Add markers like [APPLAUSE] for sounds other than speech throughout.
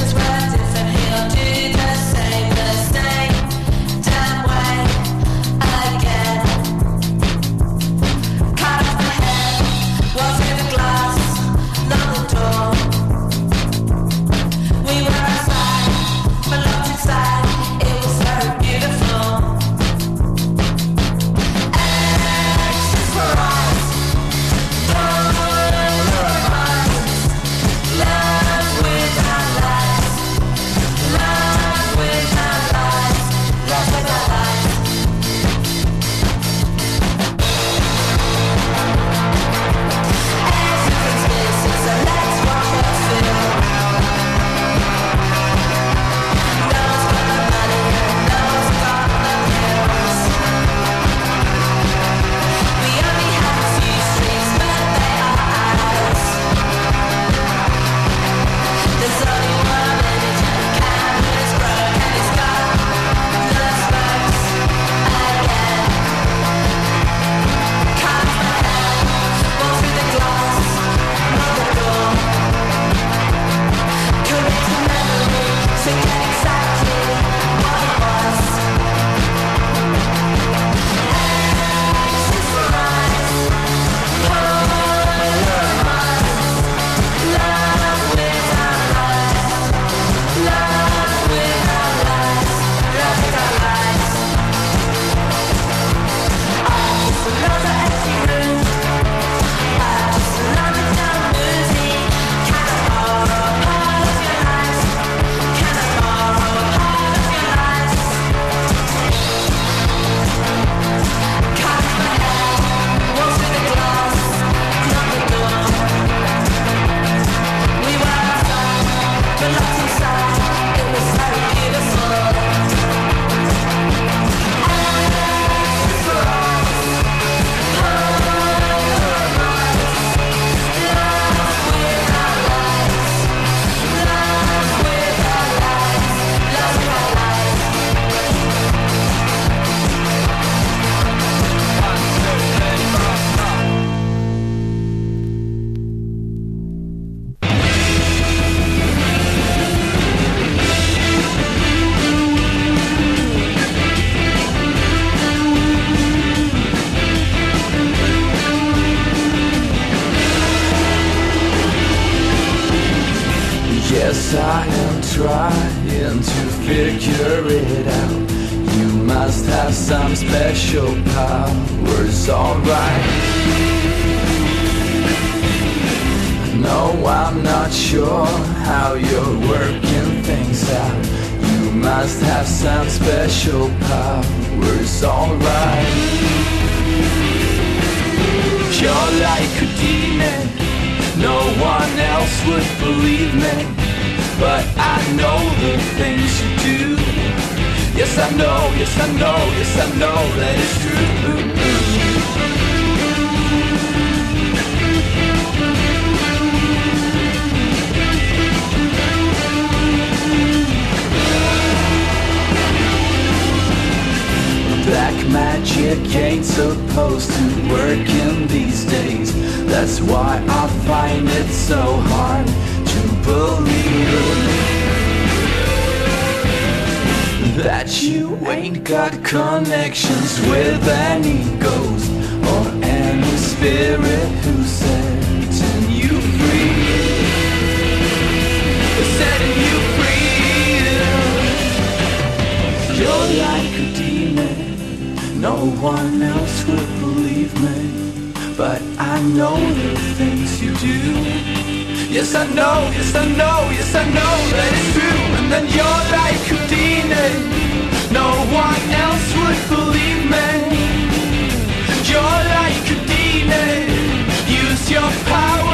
just what if I fail to just would believe me But I know the things you do. Yes, I know, yes, I know, yes, I know that it's true. Black magic ain't supposed to work in these days. That's why I find it so hard to believe That you ain't got connections with any ghost Or any spirit who setting you free. Setting you free. Your life no one else would believe me But I know the things you do. Yes I know, yes I know, yes I know that it's true And then you're like Houdini No one else would believe me. You're like Houdini Use your power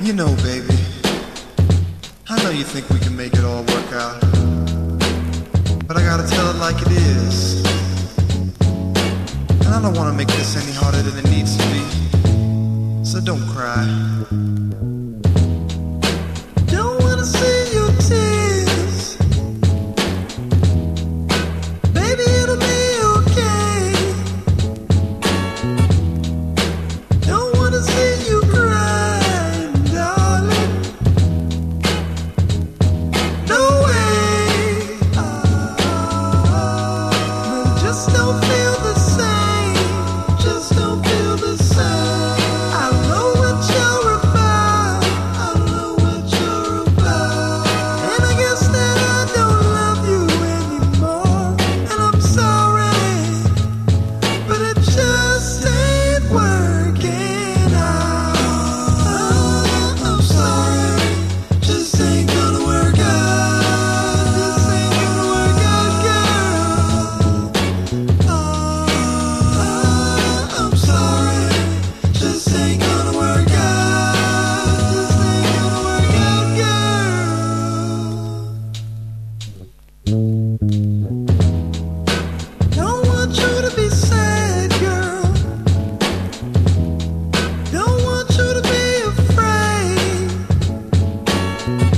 You know, baby, I know you think we can make it all work out. But I gotta tell it like it is. And I don't wanna make this any harder than it needs to be. So don't cry. When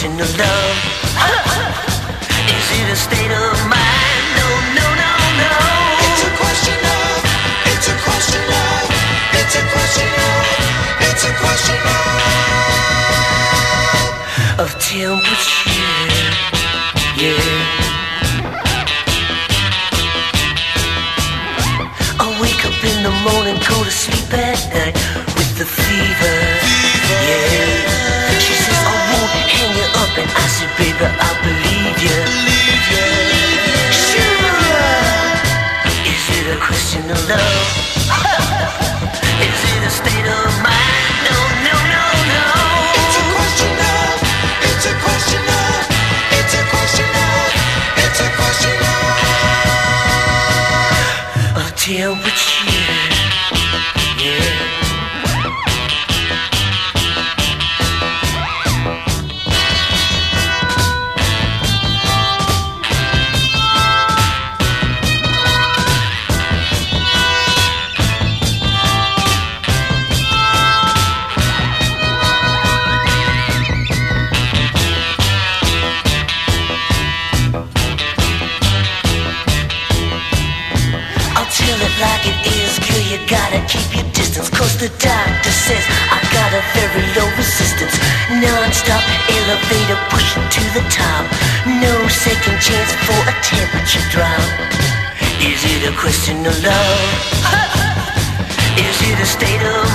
chance for a temperature drop? Is it a question of love? [LAUGHS] Is it a state of